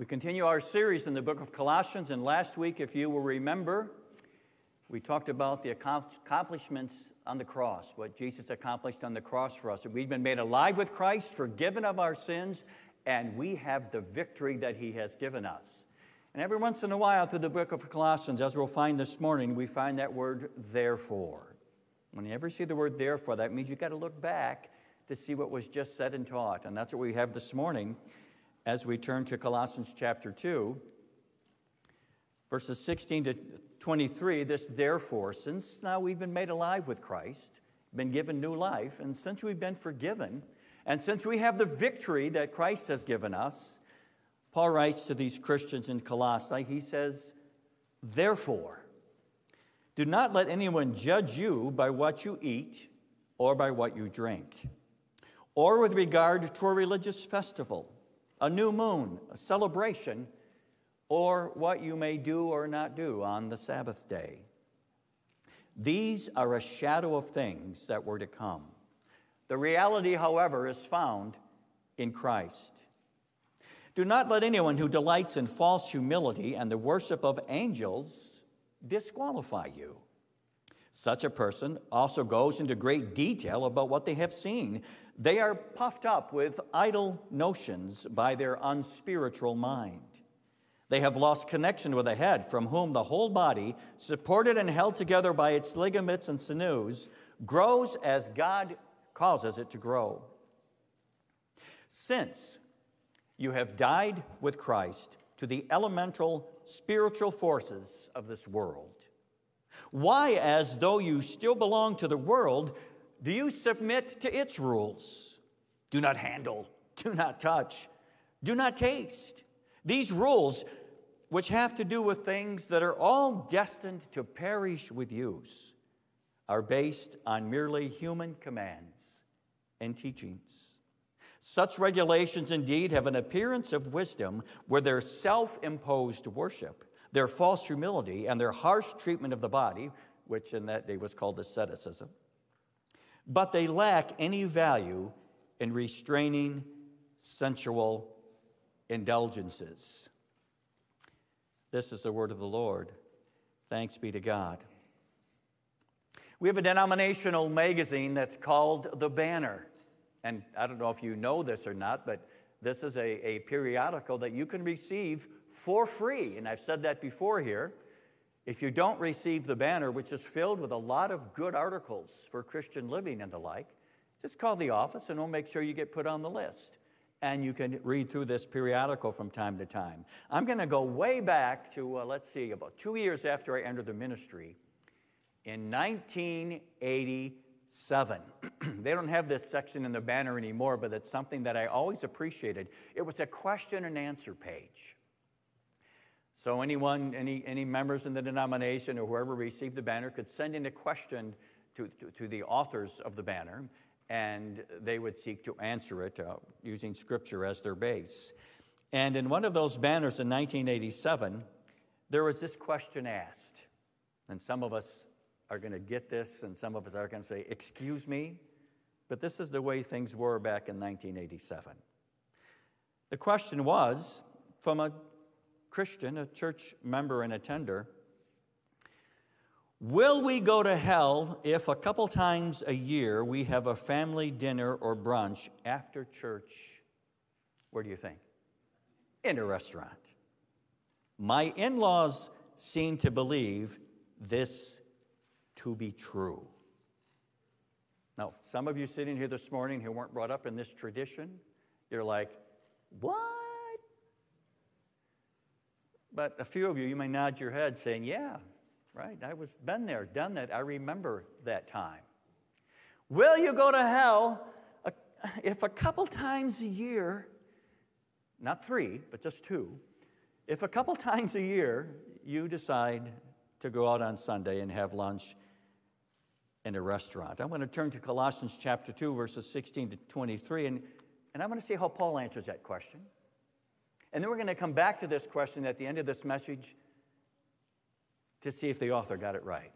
We continue our series in the book of Colossians, and last week, if you will remember, we talked about the accomplishments on the cross, what Jesus accomplished on the cross for us. We've been made alive with Christ, forgiven of our sins, and we have the victory that He has given us. And every once in a while, through the book of Colossians, as we'll find this morning, we find that word therefore. When you see the word therefore, that means you've got to look back to see what was just said and taught. And that's what we have this morning as we turn to Colossians chapter 2, verses 16 to 23. This, therefore, since now we've been made alive with Christ, been given new life, and since we've been forgiven, and since we have the victory that Christ has given us, Paul writes to these Christians in Colossae, he says, Therefore, do not let anyone judge you by what you eat or by what you drink, or with regard to a religious festival a new moon, a celebration, or what you may do or not do on the Sabbath day. These are a shadow of things that were to come. The reality, however, is found in Christ. Do not let anyone who delights in false humility and the worship of angels disqualify you. Such a person also goes into great detail about what they have seen. They are puffed up with idle notions by their unspiritual mind. They have lost connection with the head, from whom the whole body, supported and held together by its ligaments and sinews, grows as God causes it to grow. Since you have died with Christ to the elemental spiritual forces of this world, why, as though you still belong to the world, do you submit to its rules? Do not handle, do not touch, do not taste. These rules, which have to do with things that are all destined to perish with use, are based on merely human commands and teachings. Such regulations indeed have an appearance of wisdom where their self imposed worship their false humility, and their harsh treatment of the body, which in that day was called asceticism. But they lack any value in restraining sensual indulgences. This is the word of the Lord. Thanks be to God. We have a denominational magazine that's called The Banner. And I don't know if you know this or not, but this is a, a periodical that you can receive for free. And I've said that before here. If you don't receive the banner, which is filled with a lot of good articles for Christian living and the like, just call the office and we'll make sure you get put on the list. And you can read through this periodical from time to time. I'm going to go way back to, uh, let's see, about two years after I entered the ministry in 1987. they don't have this section in the banner anymore, but it's something that I always appreciated. It was a question and answer page. So anyone, any, any members in the denomination or whoever received the banner could send in a question to, to, to the authors of the banner, and they would seek to answer it uh, using scripture as their base. And in one of those banners in 1987, there was this question asked. And some of us are going to get this, and some of us are going to say, Excuse me, but this is the way things were back in 1987. The question was from a Christian, a church member and attender, will we go to hell if a couple times a year we have a family dinner or brunch after church? Where do you think? In a restaurant. My in laws seem to believe this to be true. Now, some of you sitting here this morning who weren't brought up in this tradition, you're like, what? But a few of you, you may nod your head saying, Yeah, right, I was been there, done that. I remember that time. Will you go to hell if a couple times a year, not three, but just two, if a couple times a year you decide to go out on Sunday and have lunch in a restaurant? I'm going to turn to Colossians chapter 2, verses 16 to 23, and, and I'm going to see how Paul answers that question. And then we're going to come back to this question at the end of this message to see if the author got it right.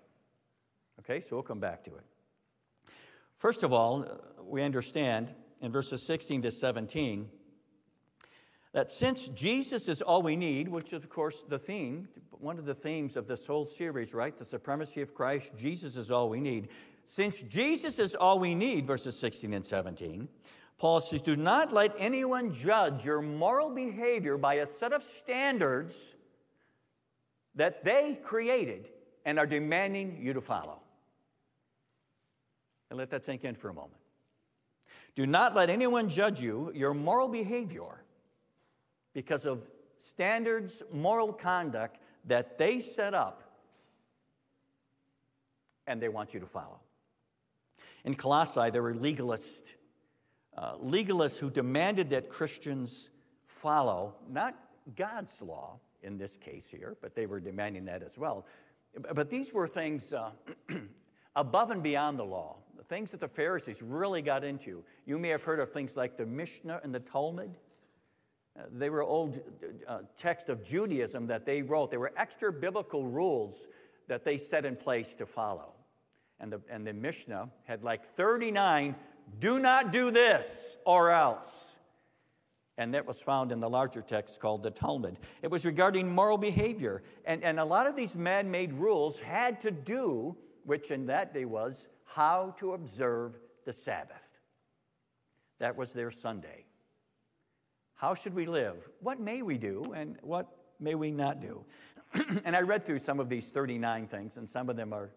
Okay, so we'll come back to it. First of all, we understand in verses 16 to 17 that since Jesus is all we need, which is, of course, the theme, one of the themes of this whole series, right? The supremacy of Christ, Jesus is all we need. Since Jesus is all we need, verses 16 and 17, Paul says, Do not let anyone judge your moral behavior by a set of standards that they created and are demanding you to follow. And let that sink in for a moment. Do not let anyone judge you, your moral behavior, because of standards, moral conduct that they set up and they want you to follow. In Colossae, there were legalists, uh, legalists who demanded that Christians follow not God's law in this case here, but they were demanding that as well. But these were things uh, above and beyond the law, the things that the Pharisees really got into. You may have heard of things like the Mishnah and the Talmud. Uh, they were old uh, texts of Judaism that they wrote. They were extra biblical rules that they set in place to follow. And the, and the Mishnah had like 39 do not do this or else. And that was found in the larger text called the Talmud. It was regarding moral behavior. And, and a lot of these man made rules had to do, which in that day was, how to observe the Sabbath. That was their Sunday. How should we live? What may we do and what may we not do? and I read through some of these 39 things, and some of them are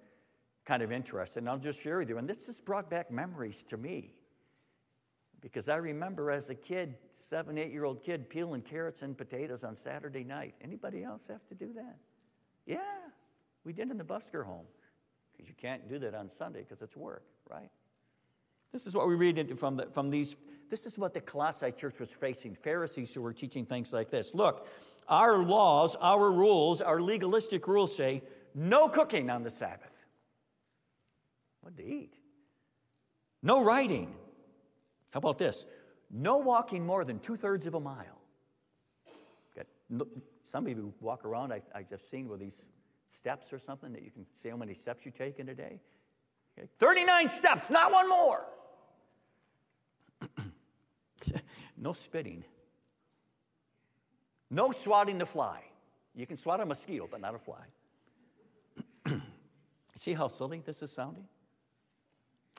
kind of interesting. I'll just share with you. And this just brought back memories to me. Because I remember as a kid, seven, eight year old kid, peeling carrots and potatoes on Saturday night. Anybody else have to do that? Yeah, we did in the Busker home. Because you can't do that on Sunday because it's work, right? This is what we read from, the, from these. This is what the Colossae church was facing Pharisees who were teaching things like this. Look, our laws, our rules, our legalistic rules say no cooking on the Sabbath. What to eat? No writing. How about this? No walking more than two thirds of a mile. some of you walk around, I, I just seen with these steps or something that you can see how many steps you take in a day. Okay. 39 steps, not one more. no spitting. No swatting the fly. You can swat a mosquito, but not a fly. see how silly this is sounding?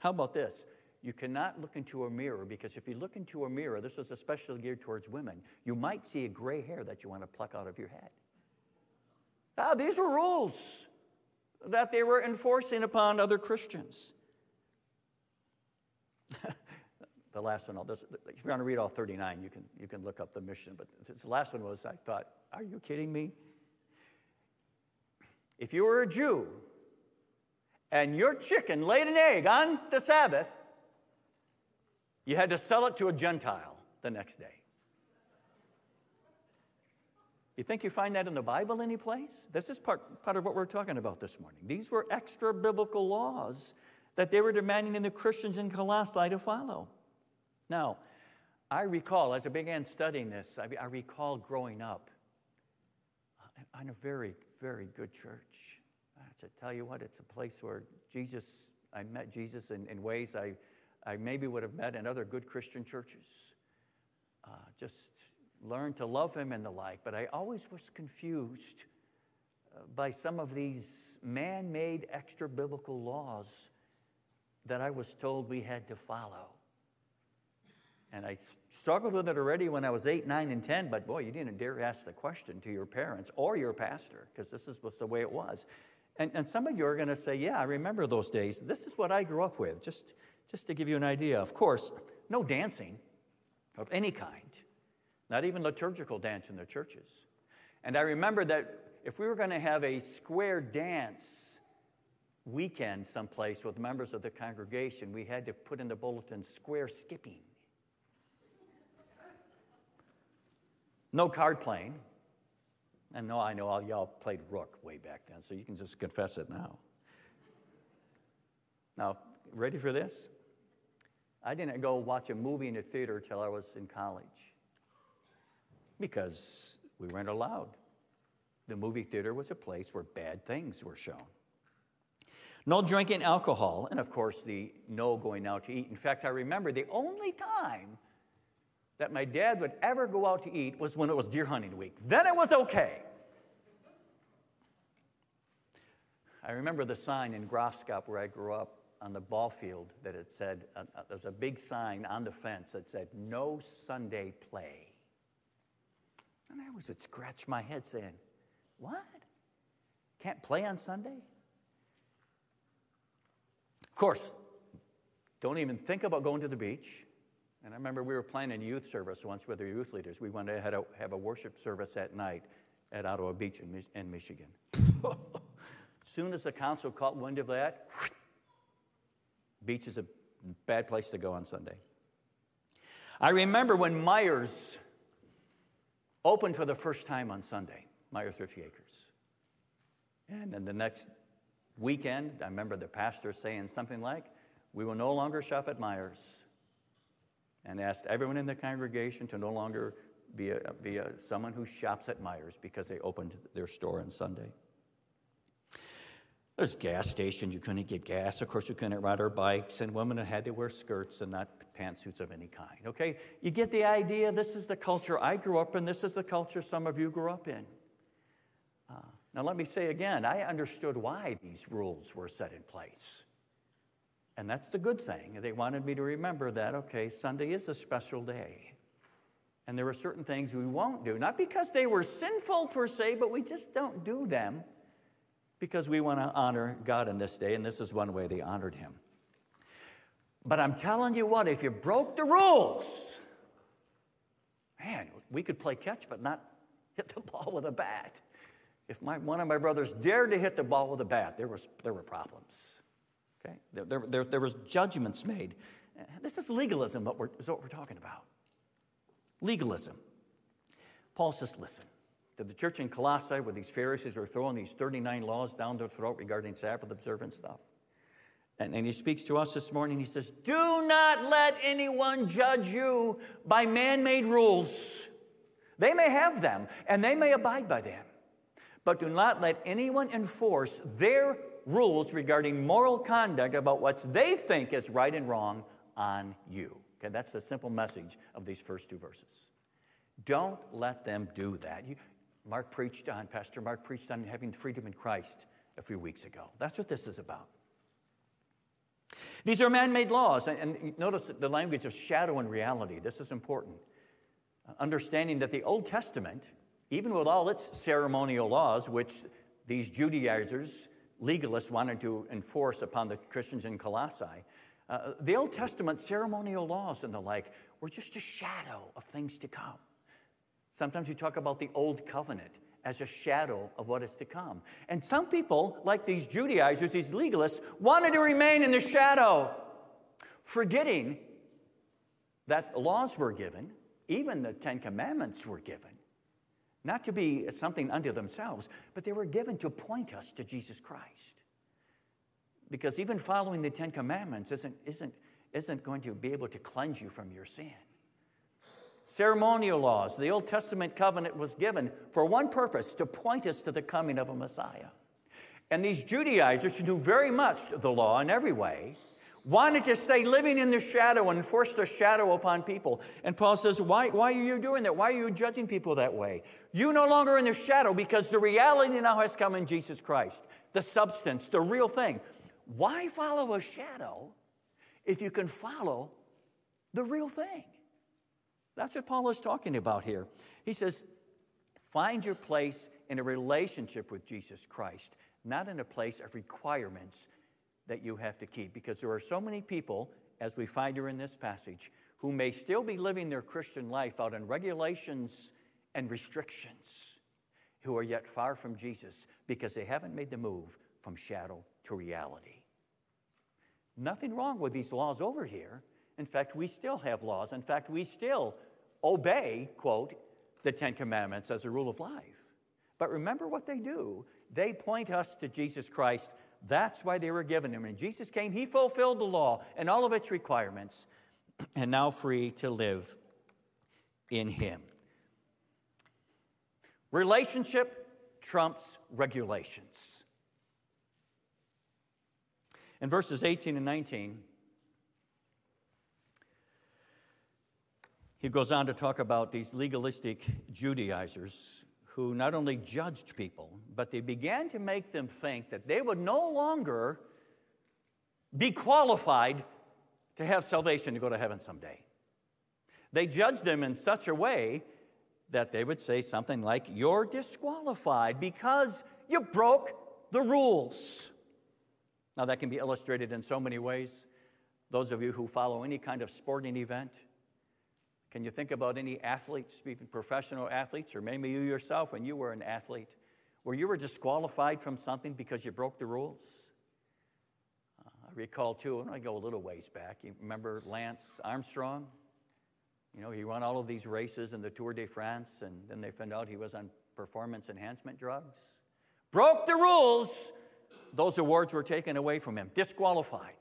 How about this? You cannot look into a mirror because if you look into a mirror, this is especially geared towards women, you might see a gray hair that you want to pluck out of your head. Ah, these were rules that they were enforcing upon other Christians. the last one, this, if you want to read all 39, you can, you can look up the Mishnah. But this last one was, I thought, are you kidding me? If you were a Jew and your chicken laid an egg on the Sabbath, you had to sell it to a Gentile the next day. You think you find that in the Bible any place? This is part, part of what we're talking about this morning. These were extra biblical laws that they were demanding in the Christians in Colossae to follow. Now, I recall, as I began studying this, I, I recall growing up in a very, very good church. I tell you what, it's a place where Jesus, I met Jesus in, in ways I I maybe would have met in other good Christian churches. Uh, just learned to love him and the like, but I always was confused uh, by some of these man made extra biblical laws that I was told we had to follow. And I struggled with it already when I was eight, nine, and 10, but boy, you didn't dare ask the question to your parents or your pastor, because this is the way it was. And, and some of you are going to say, Yeah, I remember those days. This is what I grew up with. Just just to give you an idea, of course, no dancing of any kind, not even liturgical dance in the churches. And I remember that if we were going to have a square dance weekend someplace with members of the congregation, we had to put in the bulletin square skipping. No card playing. And no, I know all y'all played rook way back then, so you can just confess it now. Now, ready for this? I didn't go watch a movie in a theater till I was in college because we weren't allowed. The movie theater was a place where bad things were shown. No drinking alcohol, and of course, the no going out to eat. In fact, I remember the only time that my dad would ever go out to eat was when it was deer hunting week. Then it was okay. I remember the sign in Graafschap where I grew up on the ball field that it said, uh, uh, there was a big sign on the fence that said, no Sunday play. And I always would scratch my head saying, what? Can't play on Sunday? Of course, don't even think about going to the beach. And I remember we were planning a youth service once with our youth leaders. We wanted to have a, worship service at night at Ottawa Beach in, in Michigan. as soon as the council caught wind of that, beach is a bad place to go on Sunday. I remember when Meijers opened for the first time on Sunday, Meijers Thrifty Acres. And then the next weekend, I remember the pastor saying something like, We will no longer shop at Meijers. And asked everyone in the congregation to no longer be, a, be a, someone who shops at Meijers because they opened their store on Sunday. There's gas stations, you couldn't get gas. Of course, you couldn't ride our bikes, and women had to wear skirts and not pantsuits of any kind. Okay? You get the idea. This is the culture I grew up in, this is the culture some of you grew up in. Uh, now, let me say again, I understood why these rules were set in place. And that's the good thing. They wanted me to remember that, okay, Sunday is a special day. And there are certain things we won't do, not because they were sinful per se, but we just don't do them because we want to honor God in this day, and this is one way they honored him. But I'm telling you what, if you broke the rules, man, we could play catch but not hit the ball with a bat. If my, one of my brothers dared to hit the ball with a bat, there, was, there were problems. Okay? There, there, there, there was judgments made. This is legalism, what we're, is what we're talking about. Legalism. Paul says, listen, to the church in Colossae, where these Pharisees are throwing these 39 laws down their throat regarding Sabbath observance stuff. And, and he speaks to us this morning. He says, Do not let anyone judge you by man made rules. They may have them and they may abide by them but do not let anyone enforce their rules regarding moral conduct about what they think is right and wrong on you. Okay, that's the simple message of these first two verses. Don't let them do that. You, Mark preached on, Pastor Mark preached on having freedom in Christ a few weeks ago. That's what this is about. These are man made laws, and, and notice the language of shadow and reality. This is important. Understanding that the Old Testament even with all its ceremonial laws, which these Judaizers, legalists, wanted to enforce upon the Christians in Colossae, uh, the Old Testament ceremonial laws and the like were just a shadow of things to come. Sometimes you talk about the Old Covenant as a shadow of what is to come. And some people, like these Judaizers, these legalists, wanted to remain in the shadow, forgetting that laws were given, even the Ten Commandments were given, not to be something unto themselves, but they were given to point us to Jesus Christ. Because even following the Ten Commandments isn't, isn't, isn't going to be able to cleanse you from your sin. Ceremonial laws, the Old Testament covenant was given for one purpose to point us to the coming of a Messiah. And these Judaizers who knew very much the law in every way wanted to stay living in the shadow and force the shadow upon people. And Paul says, why, why are you doing that? Why are you judging people that way? You no longer in the shadow because the reality now has come in Jesus Christ, the substance, the real thing. Why follow a shadow if you can follow the real thing? That's what Paul is talking about here. He says, find your place in a relationship with Jesus Christ, not in a place of requirements that you have to keep because there are so many people, as we find here in this passage, who may still be living their Christian life out in regulations and restrictions, who are yet far from Jesus because they haven't made the move from shadow to reality. Nothing wrong with these laws over here. In fact, we still have laws. In fact, we still obey, quote, the Ten Commandments as a rule of life. But remember what they do. They point us to Jesus Christ that's why they were given him. When Jesus came, he fulfilled the law and all of its requirements, and now free to live in him. Relationship trumps regulations. In verses 18 and 19, He goes on to talk about these legalistic Judaizers who not only judged people, but they began to make them think that they would no longer be qualified to have salvation to go to heaven someday. They judged them in such a way that they would say something like, You're disqualified because you broke the rules. Now, that can be illustrated in so many ways. Those of you who follow any kind of sporting event, can you think about any athletes, even professional athletes, or maybe you yourself when you were an athlete, where you were disqualified from something because you broke the rules? Uh, I recall too, and I go a little ways back, you remember Lance Armstrong? You know, he won all of these races in the Tour de France, and then they found out he was on performance enhancement drugs. Broke the rules. Those awards were taken away from him, disqualified.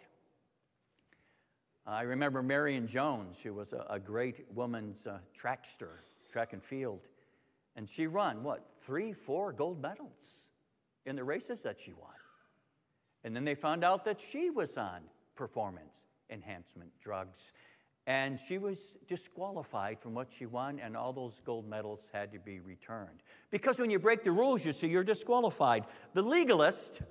I remember Marion Jones, she was a, a great woman's uh, trackster, track and field. And she won, what, three, four gold medals in the races that she won. And then they found out that she was on performance enhancement drugs. And she was disqualified from what she won, and all those gold medals had to be returned. Because when you break the rules, you see, you're disqualified. The legalist,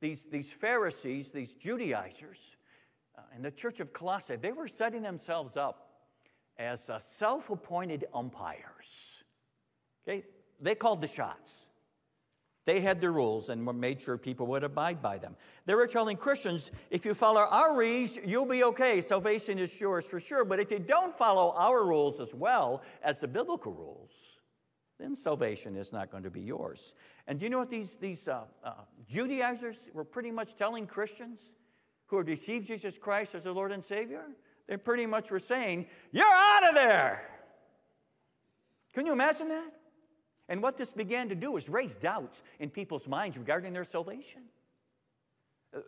these, these Pharisees, these Judaizers, in the church of Colossae, they were setting themselves up as uh, self appointed umpires. Okay? They called the shots. They had the rules and made sure people would abide by them. They were telling Christians, if you follow our rules, you'll be okay. Salvation is yours for sure. But if you don't follow our rules as well as the biblical rules, then salvation is not going to be yours. And do you know what these, these uh, uh, Judaizers were pretty much telling Christians who had received Jesus Christ as their Lord and Savior? They pretty much were saying, You're out of there. Can you imagine that? And what this began to do was raise doubts in people's minds regarding their salvation.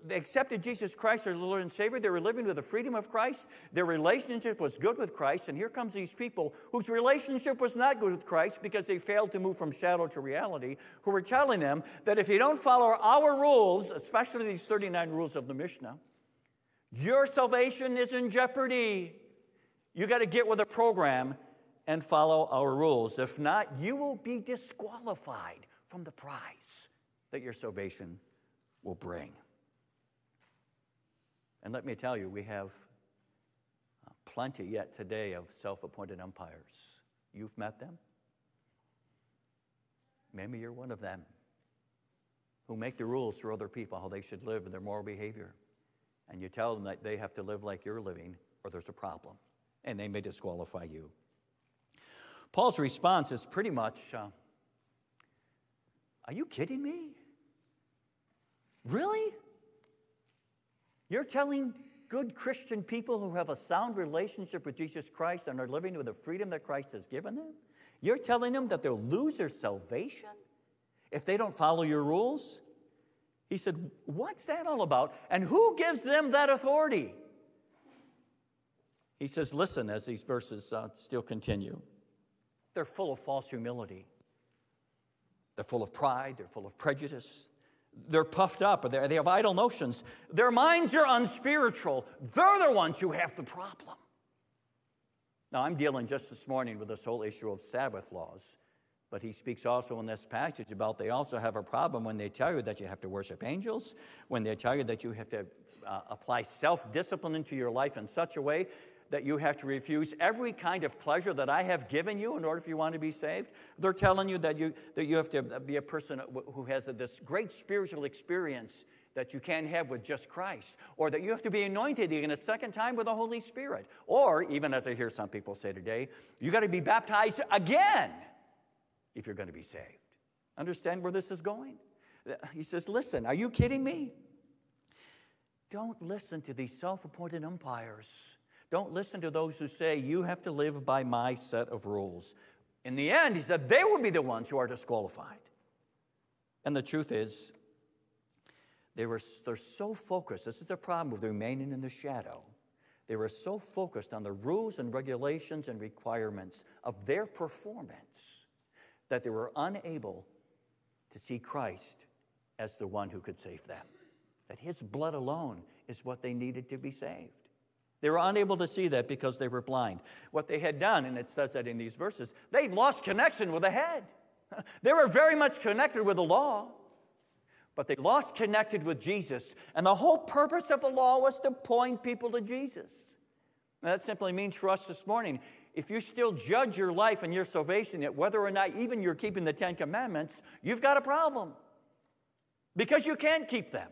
They accepted Jesus Christ as Lord and Savior. They were living with the freedom of Christ. Their relationship was good with Christ. And here comes these people whose relationship was not good with Christ because they failed to move from shadow to reality, who were telling them that if you don't follow our rules, especially these 39 rules of the Mishnah, your salvation is in jeopardy. You got to get with the program and follow our rules. If not, you will be disqualified from the prize that your salvation will bring. And let me tell you, we have uh, plenty yet today of self appointed umpires. You've met them? Maybe you're one of them who make the rules for other people, how they should live and their moral behavior. And you tell them that they have to live like you're living, or there's a problem, and they may disqualify you. Paul's response is pretty much uh, Are you kidding me? Really? You're telling good Christian people who have a sound relationship with Jesus Christ and are living with the freedom that Christ has given them? You're telling them that they'll lose their salvation if they don't follow your rules? He said, What's that all about? And who gives them that authority? He says, Listen, as these verses uh, still continue. They're full of false humility. They're full of pride. They're full of prejudice. They're puffed up, or they have idle notions. Their minds are unspiritual. They're the ones who have the problem. Now, I'm dealing just this morning with this whole issue of Sabbath laws, but he speaks also in this passage about they also have a problem when they tell you that you have to worship angels, when they tell you that you have to uh, apply self discipline into your life in such a way that you have to refuse every kind of pleasure that I have given you in order if you want to be saved. They're telling you that you, that you have to be a person who has this great spiritual experience that you can't have with just Christ, or that you have to be anointed again a second time with the Holy Spirit, or even as I hear some people say today, you got to be baptized again if you're going to be saved. Understand where this is going? He says, Listen, are you kidding me? Don't listen to these self appointed umpires don't listen to those who say, You have to live by my set of rules. In the end, he said, they will be the ones who are disqualified. And the truth is, they were, they're so focused. This is the problem with remaining in the shadow. They were so focused on the rules and regulations and requirements of their performance that they were unable to see Christ as the one who could save them. That his blood alone is what they needed to be saved. They were unable to see that because they were blind. What they had done, and it says that in these verses, they've lost connection with the head. They were very much connected with the law, but they lost connected with Jesus. And the whole purpose of the law was to point people to Jesus. Now, that simply means for us this morning if you still judge your life and your salvation, yet whether or not even you're keeping the Ten Commandments, you've got a problem because you can't keep them.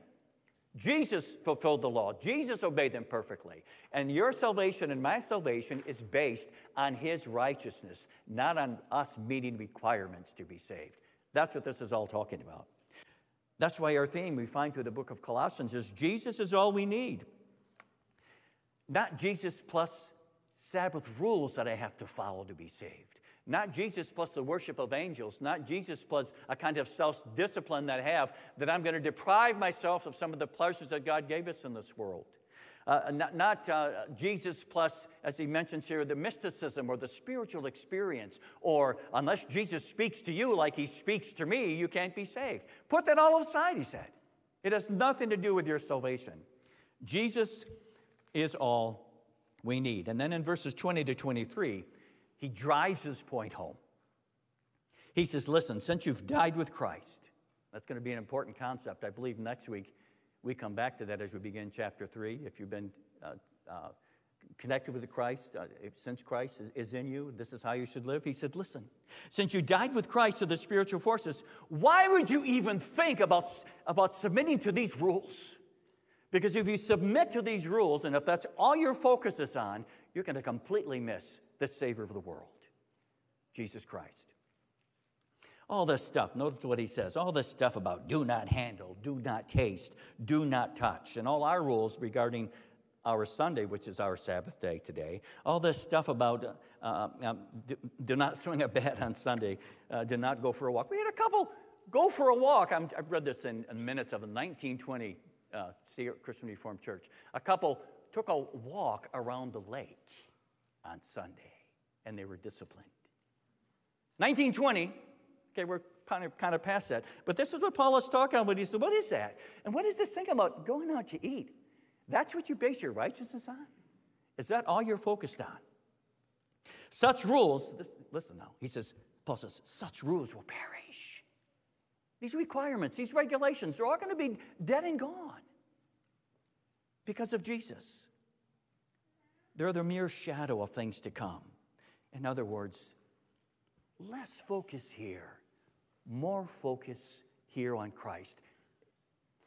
Jesus fulfilled the law. Jesus obeyed them perfectly. And your salvation and my salvation is based on his righteousness, not on us meeting requirements to be saved. That's what this is all talking about. That's why our theme we find through the book of Colossians is Jesus is all we need. Not Jesus plus Sabbath rules that I have to follow to be saved. Not Jesus plus the worship of angels, not Jesus plus a kind of self discipline that I have that I'm going to deprive myself of some of the pleasures that God gave us in this world. Uh, not, not uh, Jesus plus, as he mentions here, the mysticism or the spiritual experience, or unless Jesus speaks to you like he speaks to me, you can't be saved. Put that all aside, he said. It has nothing to do with your salvation. Jesus is all we need. And then in verses 20 to 23, he drives his point home. He says, Listen, since you've died with Christ, that's going to be an important concept. I believe next week we come back to that as we begin chapter 3. If you've been uh, uh, connected with Christ, uh, since Christ is, in you, this is how you should live. He said, Listen, since you died with Christ to the spiritual forces, why would you even think about, about submitting to these rules? Because if you submit to these rules, and if that's all your focus is on, you're going to completely miss the Savior of the world, Jesus Christ. All this stuff, notice what he says, all this stuff about do not handle, do not taste, do not touch, and all our rules regarding our Sunday, which is our Sabbath day today, all this stuff about uh, um, do, do, not swing a bat on Sunday, uh, do not go for a walk. We had a couple go for a walk. i have read this in, in minutes of a 1920 uh, Christian Reformed Church. A couple took a walk around the lake on Sunday, and they were disciplined. 1920, okay, we're kind of, kind of past that. But this is what Paul is talking about. He said, What is that? And what is this thing about going out to eat? That's what you base your righteousness on? Is that all you're focused on? Such rules, listen now, he says, Paul says, such rules will perish. These requirements, these regulations, they're all going to be dead and gone because of Jesus. They're the mere shadow of things to come. In other words, less focus here, more focus here on Christ.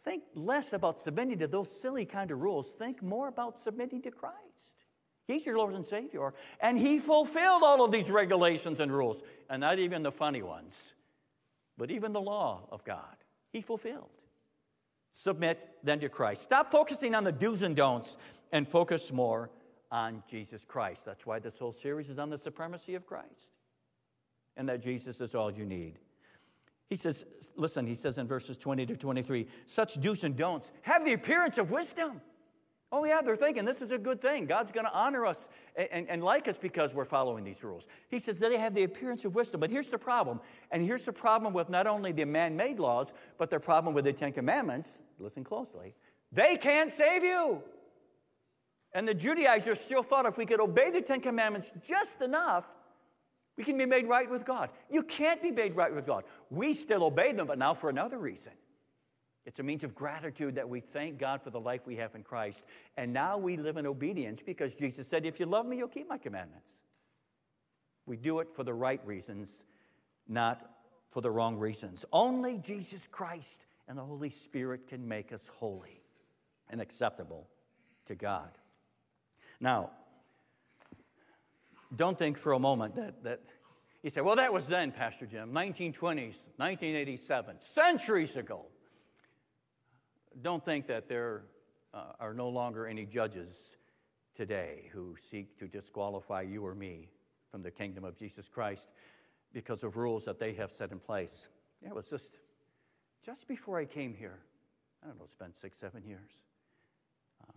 Think less about submitting to those silly kind of rules. Think more about submitting to Christ. He's your Lord and Savior. And He fulfilled all of these regulations and rules, and not even the funny ones but even the law of God, he fulfilled. Submit then to Christ. Stop focusing on the do's and don'ts and focus more on Jesus Christ. That's why this whole series is on the supremacy of Christ and that Jesus is all you need. He says, listen, he says in verses 20 to 23, such do's and don'ts have the appearance of wisdom. Oh, yeah, they're thinking this is a good thing. God's going to honor us and, and, and, like us because we're following these rules. He says that they have the appearance of wisdom. But here's the problem. And here's the problem with not only the man made laws, but the problem with the Ten Commandments. Listen closely. They can't save you. And the Judaizers still thought if we could obey the Ten Commandments just enough, we can be made right with God. You can't be made right with God. We still obey them, but now for another reason. It's a means of gratitude that we thank God for the life we have in Christ. And now we live in obedience because Jesus said, If you love me, you'll keep my commandments. We do it for the right reasons, not for the wrong reasons. Only Jesus Christ and the Holy Spirit can make us holy and acceptable to God. Now, don't think for a moment that, that you say, well, that was then, Pastor Jim, 1920s, 1987, centuries ago don't think that there uh, are no longer any judges today who seek to disqualify you or me from the kingdom of Jesus Christ because of rules that they have set in place. Yeah, it was just just before I came here. I don't know, it's been six, seven years. Uh,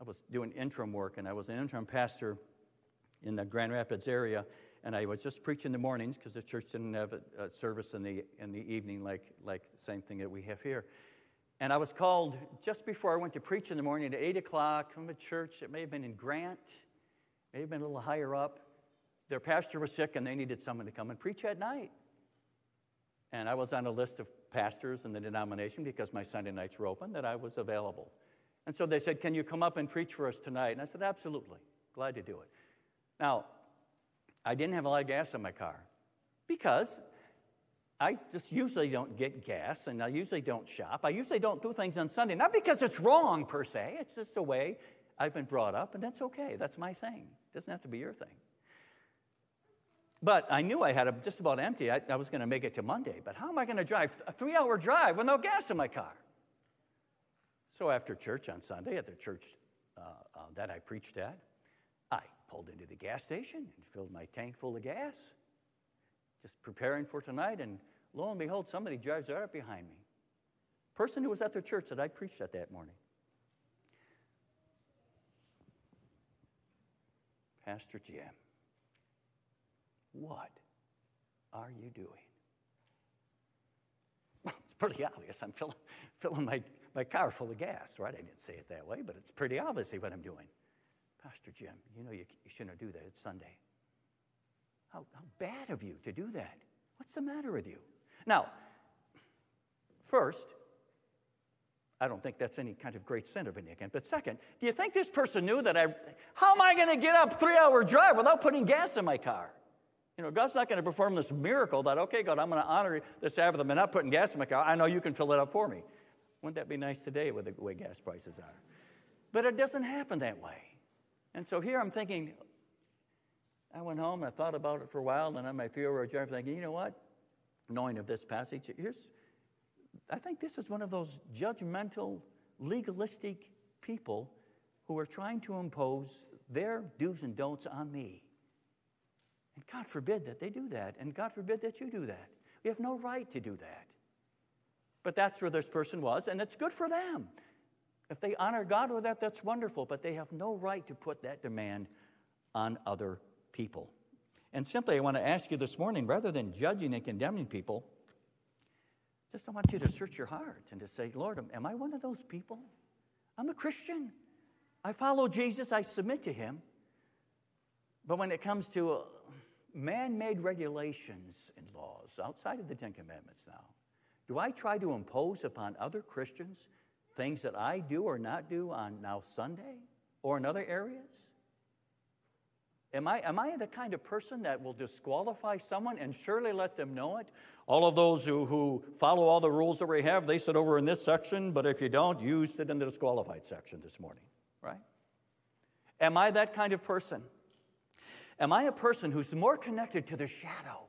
I was doing interim work, and I was an interim pastor in the Grand Rapids area, and I was just preaching the mornings because the church didn't have a, a, service in the in the evening like like the same thing that we have here. And I was called just before I went to preach in the morning at 8 o'clock from a church. It may have been in Grant, may have been a little higher up. Their pastor was sick and they needed someone to come and preach at night. And I was on a list of pastors in the denomination because my Sunday nights were open that I was available. And so they said, Can you come up and preach for us tonight? And I said, Absolutely. Glad to do it. Now, I didn't have a lot of gas in my car because I just usually don't get gas and I usually don't shop. I usually don't do things on Sunday, not because it's wrong per se, it's just the way I've been brought up, and that's okay. That's my thing. It doesn't have to be your thing. But I knew I had a, just about empty. I, I was going to make it to Monday. But how am I going to drive a three hour drive with no gas in my car? So after church on Sunday, at the church uh, uh, that I preached at, I pulled into the gas station and filled my tank full of gas, just preparing for tonight. And lo and behold, somebody drives right up behind me. Person who was at the church that I preached at that morning. Pastor Jim. What are you doing? Well, it's pretty obvious. I'm filling, filling my, my car full of gas, right? I didn't say it that way, but it's pretty obviously what I'm doing. Pastor Jim, you know you, you shouldn't do that. It's Sunday. How, how bad of you to do that. What's the matter with you? Now, first, I don't think that's any kind of great sin of iniquity. But second, do you think this person knew that I, how am I going to get up three hour drive without putting gas in my car? You know, God's not going to perform this miracle that, okay, God, I'm going to honor the Sabbath. I'm not putting gas in my car. I know you can fill it up for me. Wouldn't that be nice today with the way gas prices are? But it doesn't happen that way. And so here I'm thinking, I went home, I thought about it for a while, and on my three hour drive, thinking, you know what? Knowing of this passage, here's, I think this is one of those judgmental, legalistic people who are trying to impose their do's and don'ts on me. And God forbid that they do that. And God forbid that you do that. We have no right to do that. But that's where this person was, and it's good for them. If they honor God with that, that's wonderful, but they have no right to put that demand on other people. And simply, I want to ask you this morning rather than judging and condemning people, just I want you to search your heart and to say, Lord, am I one of those people? I'm a Christian. I follow Jesus, I submit to him. But when it comes to uh, man made regulations and laws outside of the Ten Commandments now, do I try to impose upon other Christians things that I do or not do on now Sunday or in other areas? Am I, am I the kind of person that will disqualify someone and surely let them know it? All of those who, who follow all the rules that we have, they sit over in this section, but if you don't, you sit in the disqualified section this morning, right? Am I that kind of person? Am I a person who's more connected to the shadow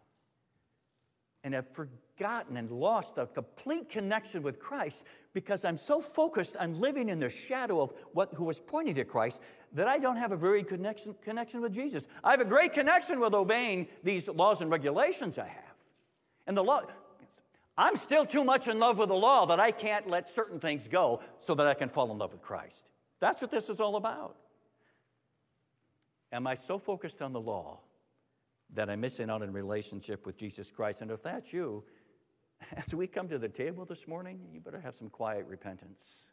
and have forgotten and lost a complete connection with Christ because I'm so focused on living in the shadow of what who was pointing to Christ that I don't have a very connection, connection with Jesus. I have a great connection with obeying these laws and regulations I have. And the law, I'm still too much in love with the law that I can't let certain things go so that I can fall in love with Christ. That's what this is all about. Am I so focused on the law that I'm missing out in relationship with Jesus Christ? And if that's you, as we come to the table this morning, you better have some quiet repentance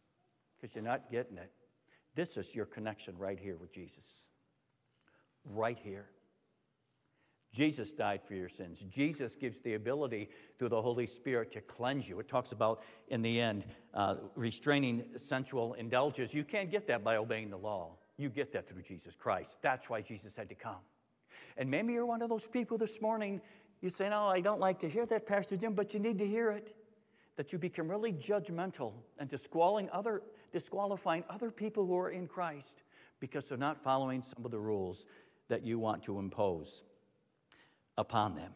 because you're not getting it. This is your connection right here with Jesus. Right here. Jesus died for your sins. Jesus gives the ability through the Holy Spirit to cleanse you. It talks about, in the end, uh, restraining sensual indulgence. You can't get that by obeying the law. You get that through Jesus Christ. That's why Jesus had to come. And maybe you're one of those people this morning, you say, No, I don't like to hear that, Pastor Jim, but you need to hear it. That you become really judgmental and disqualifying other, disqualifying other people who are in Christ because they're not following some of the rules that you want to impose upon them.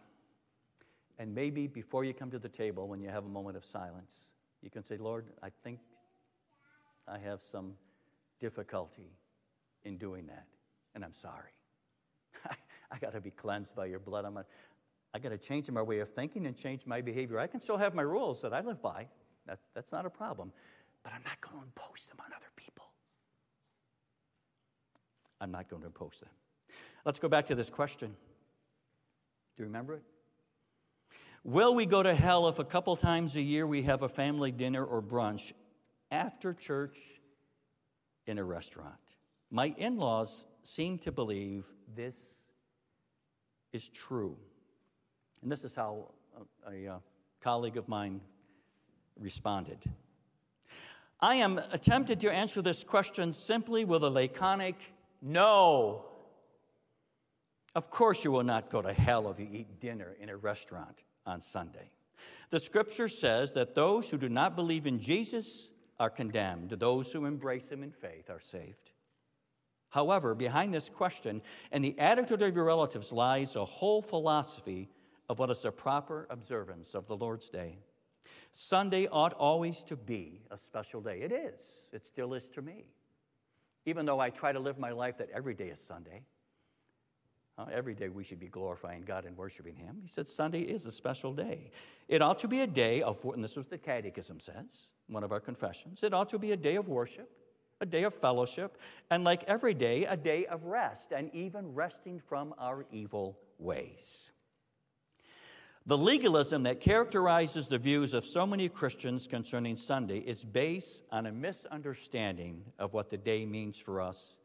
And maybe before you come to the table, when you have a moment of silence, you can say, Lord, I think I have some difficulty in doing that, and I'm sorry. I got to be cleansed by your blood. I'm I got to change my way of thinking and change my behavior. I can still have my rules that I live by. That, that's not a problem. But I'm not going to impose them on other people. I'm not going to impose them. Let's go back to this question. Do you remember it? Will we go to hell if a couple times a year we have a family dinner or brunch after church in a restaurant. My in laws seem to believe this is true. And this is how a, a, a colleague of mine responded. I am attempted to answer this question simply with a laconic no. Of course, you will not go to hell if you eat dinner in a restaurant on Sunday. The scripture says that those who do not believe in Jesus are condemned, those who embrace him in faith are saved. However, behind this question and the attitude of your relatives lies a whole philosophy of what is the proper observance of the Lord's Day. Sunday ought always to be a special day. It is, it still is to me. Even though I try to live my life that every day is Sunday, uh, every day we should be glorifying God and worshiping Him. He said Sunday is a special day. It ought to be a day of, and this is what the Catechism says, one of our confessions, it ought to be a day of worship, a day of fellowship, and like every day, a day of rest, and even resting from our evil ways. The legalism that characterizes the views of so many Christians concerning Sunday is based on a misunderstanding of what the day means for us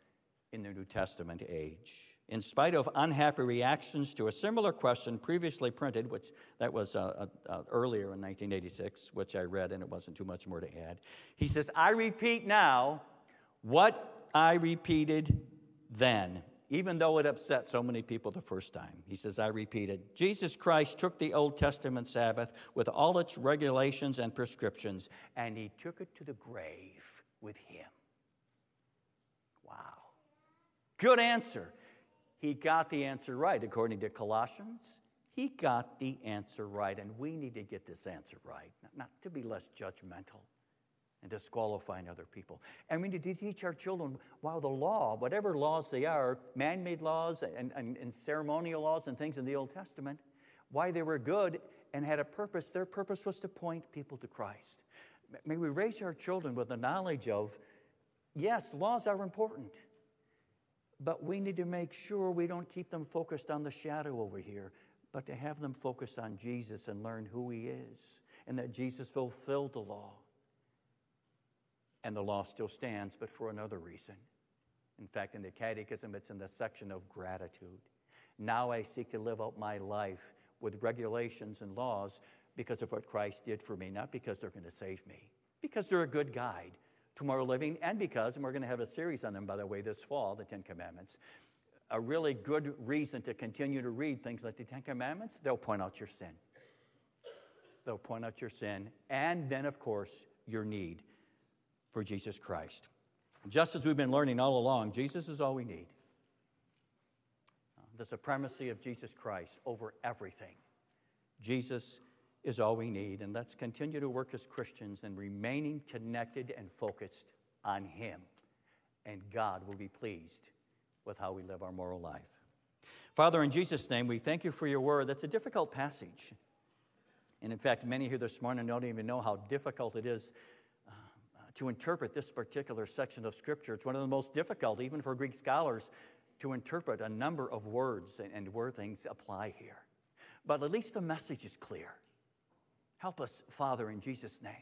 in the New Testament age. In spite of unhappy reactions to a similar question previously printed, which that was uh, uh, uh earlier in 1986, which I read and it wasn't too much more to add, he says, I repeat now what I repeated then even though it upset so many people the first time. He says, I repeat it Jesus Christ took the Old Testament Sabbath with all its regulations and prescriptions, and he took it to the grave with him. Wow. Good answer. He got the answer right, according to Colossians. He got the answer right, and we need to get this answer right, not to be less judgmental and disqualifying other people. And we need to teach our children while the law, whatever laws they are, man made laws and, and, and, ceremonial laws and things in the Old Testament, why they were good and had a purpose. Their purpose was to point people to Christ. May we raise our children with the knowledge of yes, laws are important, but we need to make sure we don't keep them focused on the shadow over here, but to have them focus on Jesus and learn who He is and that Jesus fulfilled the law and the law still stands, but for another reason. In fact, in the Catechism, it's in the section of gratitude. Now I seek to live out my life with regulations and laws because of what Christ did for me, not because they're going to save me, because they're a good guide to moral living, and because, and we're going to have a series on them, by the way, this fall, the Ten Commandments. A really good reason to continue to read things like the Ten Commandments, they'll point out your sin. They'll point out your sin, and then, of course, your need for Jesus Christ. Just as we've been learning all along, Jesus is all we need. The supremacy of Jesus Christ over everything. Jesus is all we need. And let's continue to work as Christians and remaining connected and focused on Him. And God will be pleased with how we live our moral life. Father, in Jesus' name, we thank you for your word. That's a difficult passage. And in fact, many here this morning don't even know how difficult it is to interpret this particular section of Scripture. It's one of the most difficult, even for Greek scholars, to interpret a number of words and, and where things apply here. But at least the message is clear. Help us, Father, in Jesus' name,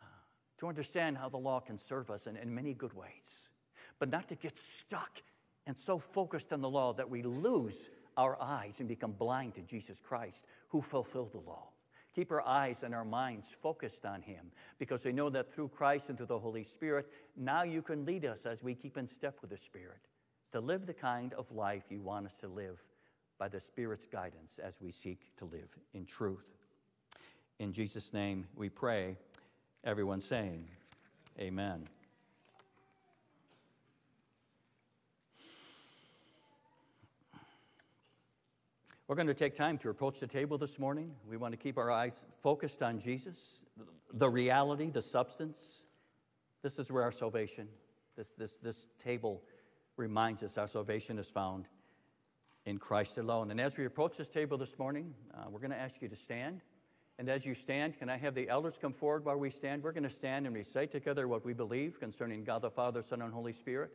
uh, to understand how the law can serve us in, in many good ways, but not to get stuck and so focused on the law that we lose our eyes and become blind to Jesus Christ, who fulfilled the law. Keep our eyes and our minds focused on Him because we know that through Christ and through the Holy Spirit, now you can lead us as we keep in step with the Spirit to live the kind of life you want us to live by the Spirit's guidance as we seek to live in truth. In Jesus' name we pray, everyone saying, Amen. We're going to take time to approach the table this morning. We want to keep our eyes focused on Jesus, the reality, the substance. This is where our salvation, this, this, this table reminds us our salvation is found in Christ alone. And as we approach this table this morning, uh, we're going to ask you to stand. And as you stand, can I have the elders come forward while we stand? We're going to stand and recite together what we believe concerning God the Father, Son, and Holy Spirit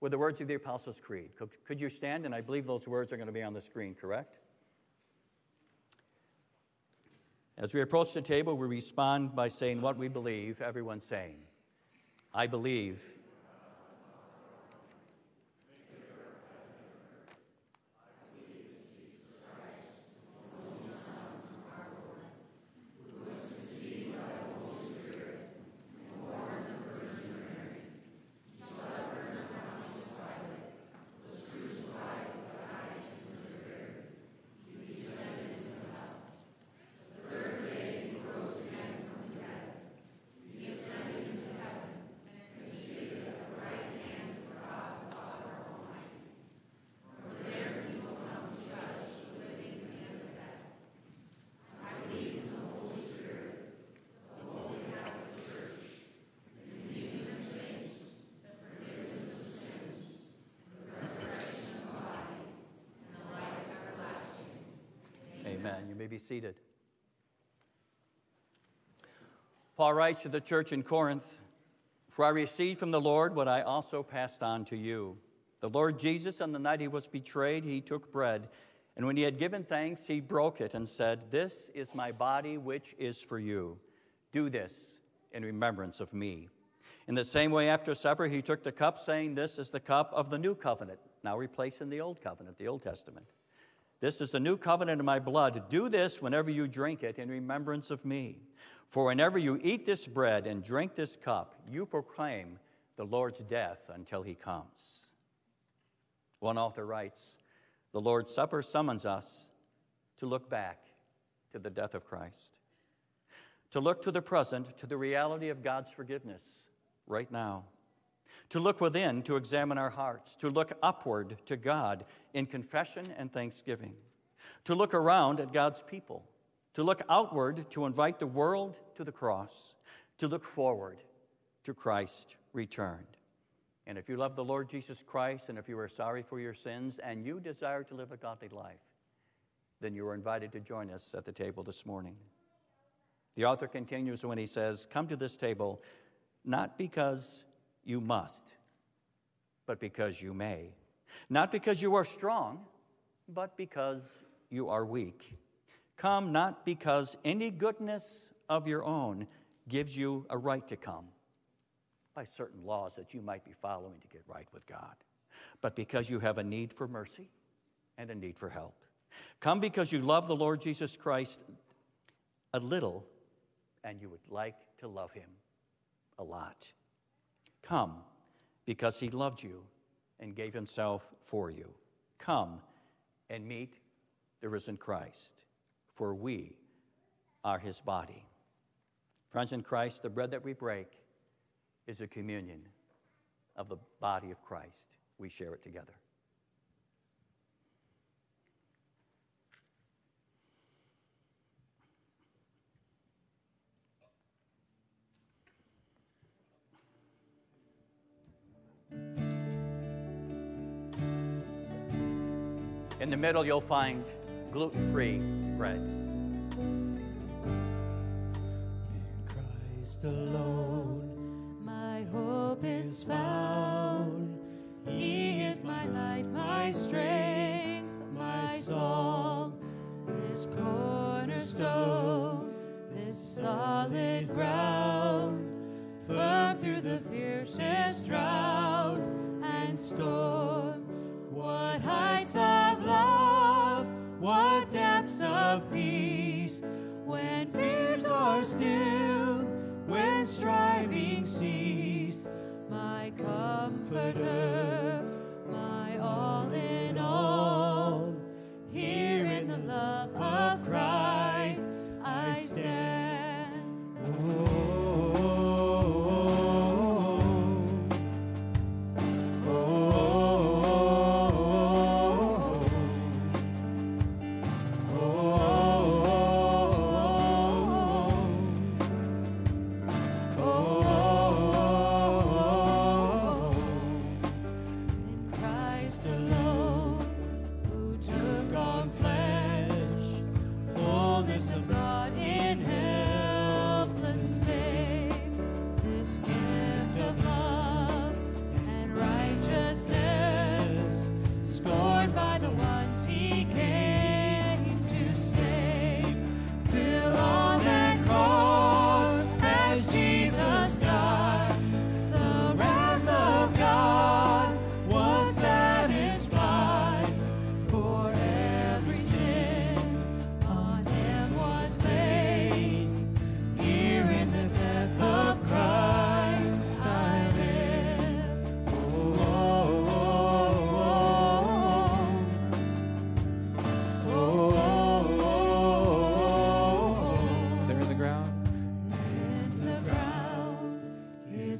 with the words of the Apostles' Creed. Could, could you stand? And I believe those words are going to be on the screen, correct? As we approach the table, we respond by saying what we believe, everyone saying, I believe Amen. You may be seated. Paul writes to the church in Corinth For I received from the Lord what I also passed on to you. The Lord Jesus, on the night he was betrayed, he took bread, and when he had given thanks, he broke it and said, This is my body, which is for you. Do this in remembrance of me. In the same way, after supper, he took the cup, saying, This is the cup of the new covenant, now replacing the old covenant, the Old Testament. This is the new covenant in my blood. Do this whenever you drink it in remembrance of me. For whenever you eat this bread and drink this cup, you proclaim the Lord's death until he comes. One author writes The Lord's Supper summons us to look back to the death of Christ, to look to the present, to the reality of God's forgiveness right now to look within to examine our hearts, to look upward to God in confession and thanksgiving, to look around at God's people, to look outward to invite the world to the cross, to look forward to Christ returned. And if you love the Lord Jesus Christ and if you are sorry for your sins and you desire to live a godly life, then you are invited to join us at the table this morning. The author continues when he says, Come to this table not because you must, but because you may. Not because you are strong, but because you are weak. Come not because any goodness of your own gives you a right to come by certain laws that you might be following to get right with God, but because you have a need for mercy and a need for help. Come because you love the Lord Jesus Christ a little and you would like to love him a lot. Come, because he loved you and gave himself for you. Come and meet the risen Christ, for we are his body. Friends in Christ, the bread that we break is a communion of the body of Christ. We share it together. In the middle, you'll find gluten free bread. In Christ alone, my hope is found. He is my light, my strength, my song. This cornerstone, this solid ground, firm through the fiercest drought and storm. What heights love, what depths of peace, when fears are still, when striving cease, my comforter, my all in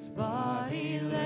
body left.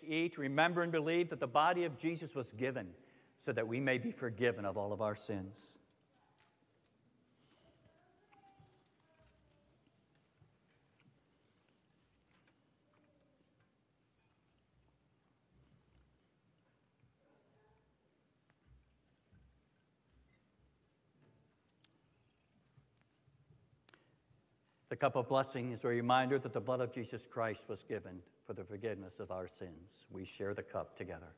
take, eat, remember, and believe that the body of Jesus was given so that we may be forgiven of all of our sins. cup of blessing is a reminder that the blood of Jesus Christ was given for the forgiveness of our sins. We share the cup together.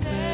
the.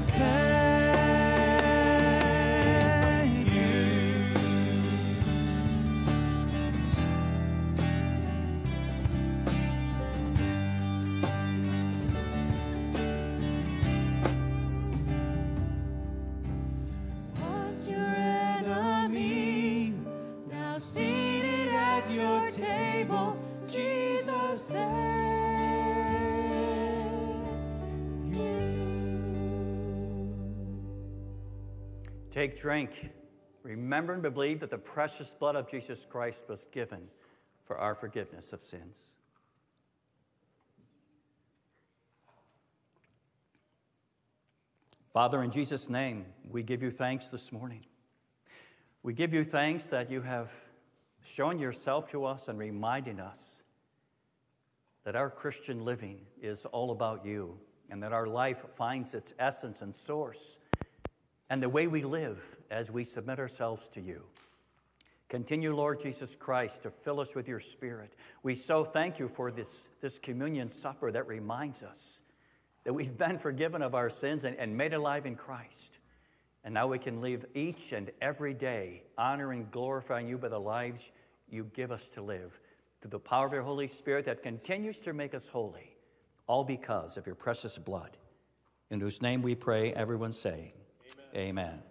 has come. Take drink. Remember and believe that the precious blood of Jesus Christ was given for our forgiveness of sins. Father, in Jesus' name, we give you thanks this morning. We give you thanks that you have shown yourself to us and reminding us that our Christian living is all about you and that our life finds its essence and source and the way we live as we submit ourselves to you. Continue, Lord Jesus Christ, to fill us with your Spirit. We so thank you for this, this communion supper that reminds us that we've been forgiven of our sins and, and made alive in Christ. And now we can live each and every day honoring, and glorifying you by the lives you give us to live through the power of your Holy Spirit that continues to make us holy, all because of your precious blood. In whose name we pray, everyone saying, Amen. Amen.